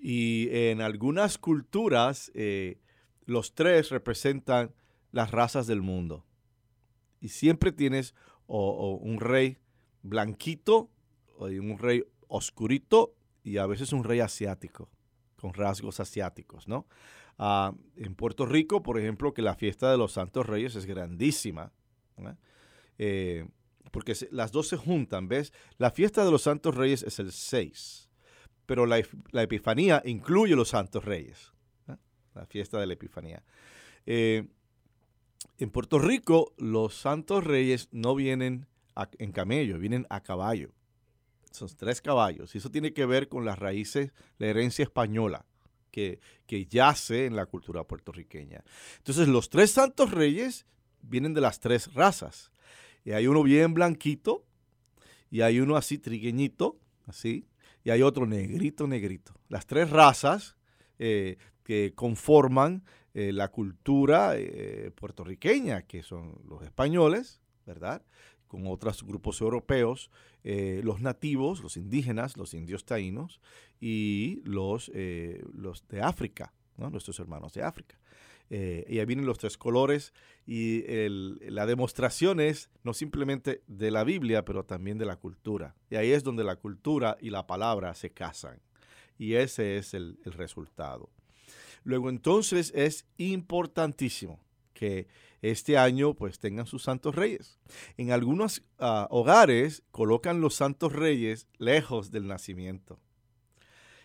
[SPEAKER 3] Y en algunas culturas eh, los tres representan las razas del mundo. Y siempre tienes un rey blanquito, o un rey oscurito y a veces un rey asiático, con rasgos asiáticos, ¿no? Ah, en Puerto Rico, por ejemplo, que la fiesta de los Santos Reyes es grandísima, eh, porque las dos se juntan, ¿ves? La fiesta de los Santos Reyes es el 6, pero la, Epifanía incluye los Santos Reyes, la fiesta de la Epifanía. Eh, en Puerto Rico, los Santos Reyes no vienen en camello, vienen a caballo. Son tres caballos. Y eso tiene que ver con las raíces, la herencia española que, yace en la cultura puertorriqueña. Entonces, los tres santos reyes vienen de las tres razas. Y hay uno bien blanquito, y hay uno así trigueñito, así, y hay otro negrito, negrito. Las tres razas eh, que conforman eh, la cultura eh, puertorriqueña, que son los españoles, ¿verdad? Con otros grupos europeos, los nativos, los indígenas, los indios taínos y los, los de África, nuestros hermanos de África. y ahí vienen los tres colores y la demostración es no simplemente de la Biblia, pero también de la cultura. Y ahí es donde la cultura y la palabra se casan. Y ese es el resultado. Luego entonces es importantísimo que este año pues tengan sus santos reyes. En algunos ah, hogares colocan los santos reyes lejos del nacimiento.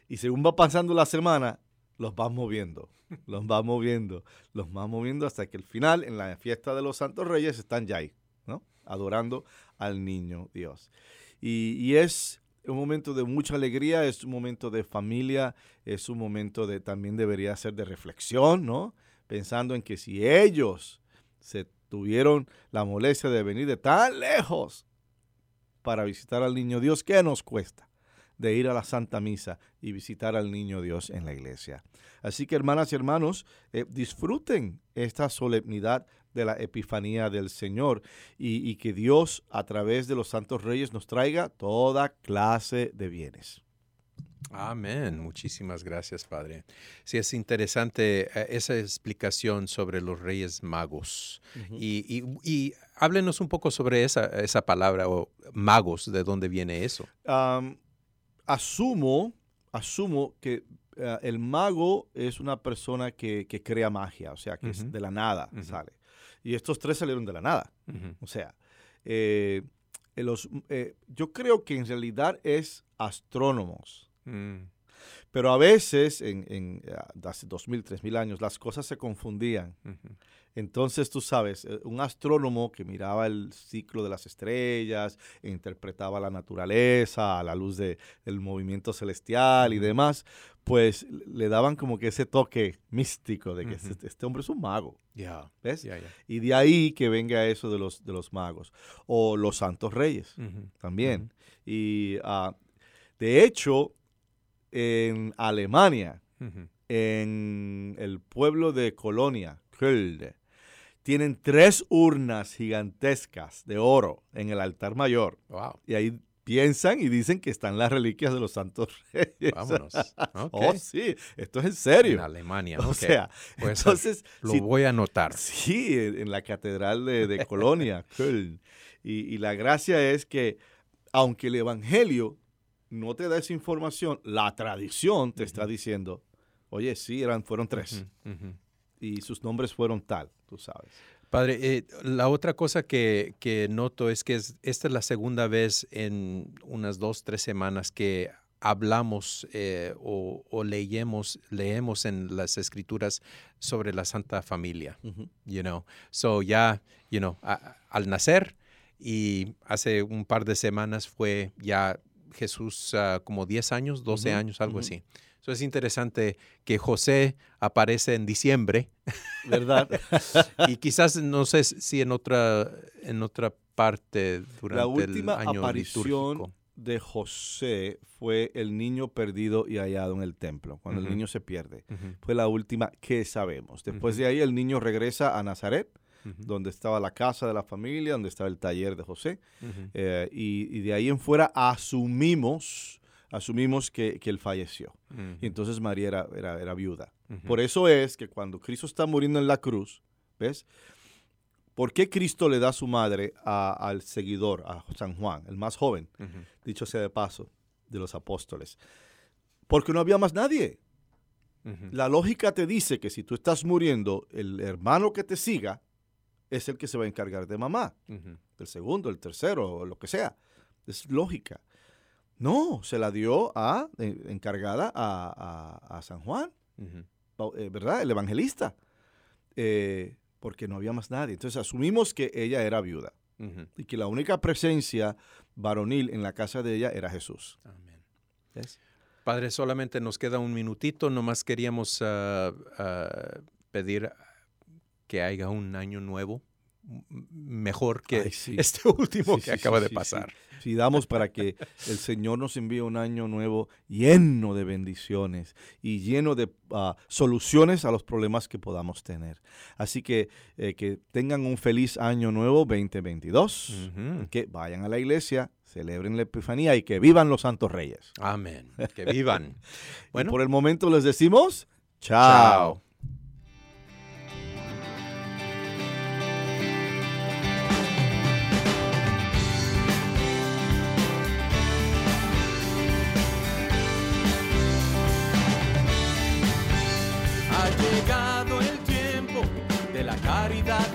[SPEAKER 3] Y según va pasando la semana, los van moviendo, los van moviendo, los van moviendo hasta que al final, en la fiesta de los santos reyes, están ya ahí, ¿no? Adorando al niño Dios. Y, y es un momento de mucha alegría, es un momento de familia, es un momento de también debería ser de reflexión, ¿no? Pensando en que si ellos se tuvieron la molestia de venir de tan lejos para visitar al niño Dios, ¿qué nos cuesta? de ir a la Santa Misa y visitar al Niño Dios en la iglesia. Así que hermanas y hermanos, eh, disfruten esta solemnidad de la Epifanía del Señor y, que Dios a través de los santos reyes nos traiga toda clase de bienes.
[SPEAKER 2] Amén. Muchísimas gracias, Padre. Sí, es interesante eh, esa explicación sobre los reyes magos. y, háblenos un poco sobre esa, esa palabra, o magos, de dónde viene eso.
[SPEAKER 3] asumo, asumo que eh, el mago es una persona que, crea magia, o sea, que es de la nada sale. Y estos tres salieron de la nada. O sea, eh, los, eh, yo creo que en realidad es astrónomos. Mm. Pero a veces, en, en, hace dos mil, tres mil años, las cosas se confundían. Entonces, tú sabes, eh, un astrónomo que miraba el ciclo de las estrellas, e interpretaba la naturaleza a la luz del movimiento celestial y demás, pues le daban como que ese toque místico de que este, este, hombre es un mago. ¿Ves? Y de ahí que venga eso de los, de los magos. O los santos reyes también. Y uh, De hecho, en Alemania, en el pueblo de Colonia, Köln, tienen tres urnas gigantescas de oro en el altar mayor.
[SPEAKER 2] Wow.
[SPEAKER 3] Y ahí piensan y dicen que están las reliquias de los santos reyes.
[SPEAKER 2] Vámonos.
[SPEAKER 3] Oh, sí, esto es en
[SPEAKER 2] En
[SPEAKER 3] serio.
[SPEAKER 2] Alemania.
[SPEAKER 3] O sea,
[SPEAKER 2] Puede ser.
[SPEAKER 3] entonces,
[SPEAKER 2] Lo
[SPEAKER 3] si-
[SPEAKER 2] voy a anotar.
[SPEAKER 3] Sí, en en la catedral de, de Colonia, Köln. Y, y la gracia es que, aunque el Evangelio no te da esa información, la tradición te está diciendo, oye, sí, eran, fueron tres. Y sus nombres fueron tal, tú sabes.
[SPEAKER 2] Padre, eh, la otra cosa que, que noto es que es- esta es la segunda vez en unas dos, tres semanas que hablamos eh, o, o leemos, leemos en las escrituras sobre la Santa Familia, you know. So ya, you know, a- al nacer y hace un par de semanas fue ya Jesús ah, como 10 años, 12
[SPEAKER 3] Ujú,
[SPEAKER 2] años, algo así. So es interesante que José aparece en diciembre
[SPEAKER 3] ¿Verdad?
[SPEAKER 2] y quizás no sé si en otra en otra parte durante
[SPEAKER 3] la última
[SPEAKER 2] el año
[SPEAKER 3] aparición
[SPEAKER 2] litúrgico.
[SPEAKER 3] de José fue el niño perdido y hallado en el templo, cuando el niño se pierde. Fue la última que sabemos. Después de ahí el niño regresa a Nazaret, donde estaba la casa de la familia, donde estaba el taller de José. Eh, y, y de ahí en fuera asumimos, asumimos que, que él falleció. Y entonces María era, era, era viuda. Por eso es que cuando Cristo está muriendo en la cruz, ¿ves? ¿Por qué Cristo le da su madre a- al seguidor, a San Juan, el más joven, dicho sea de paso, de los apóstoles? Porque no había más nadie. La lógica te dice que si tú estás muriendo, el hermano que te siga es el que se va a encargar de mamá,
[SPEAKER 2] Ujú,
[SPEAKER 3] del segundo, el tercero, lo que sea. Es lógica. No, se la dio a, eh, encargada a, a- a San Juan, eh, ¿verdad? El evangelista. Eh, porque no había más nadie. Entonces asumimos que ella era viuda y que la única presencia varonil en la casa de ella era Jesús.
[SPEAKER 2] Amén.
[SPEAKER 3] ¿Ves?
[SPEAKER 2] Padre, solamente nos queda un minutito. Nomás queríamos ah, ah, pedir que haya un año nuevo mejor que
[SPEAKER 3] Ay, sí.
[SPEAKER 2] este último
[SPEAKER 3] Sí,
[SPEAKER 2] que
[SPEAKER 3] sí,
[SPEAKER 2] acaba de pasar.
[SPEAKER 3] Sí, damos para que el Señor nos envíe un año nuevo lleno de bendiciones y lleno de ah, soluciones a los problemas que podamos tener. Así que eh, que tengan un feliz año nuevo 2022,
[SPEAKER 2] Ujú.
[SPEAKER 3] que vayan a la iglesia, celebren la Epifanía y que vivan los Santos Reyes.
[SPEAKER 2] Amén. Que vivan.
[SPEAKER 3] Y
[SPEAKER 2] Bueno,
[SPEAKER 3] por el momento les decimos
[SPEAKER 2] chao.
[SPEAKER 3] chao.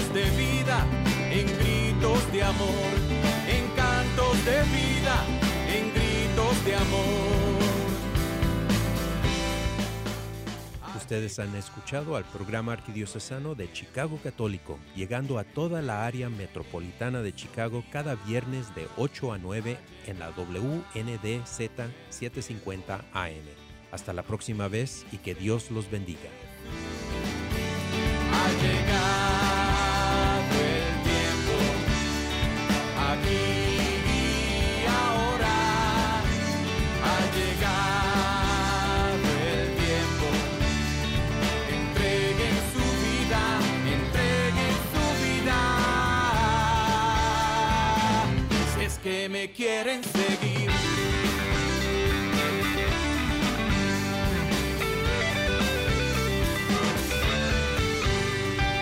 [SPEAKER 1] cantos de vida, en gritos de amor, en cantos de vida, en gritos de amor.
[SPEAKER 2] Ustedes han escuchado al programa arquidiocesano de Chicago Católico, llegando a toda la área metropolitana de Chicago cada viernes de 8 a 9 en la WNDZ 750 AM. Hasta la próxima vez y que Dios los bendiga.
[SPEAKER 1] Ha me quieren seguir.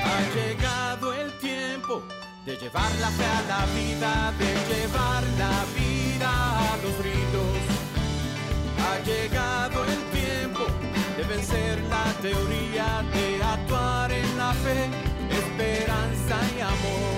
[SPEAKER 1] Ha llegado el tiempo de llevar la fe a la vida, de llevar la vida a los ritos. Ha llegado el tiempo de vencer la teoría, de actuar en la fe, esperanza y amor.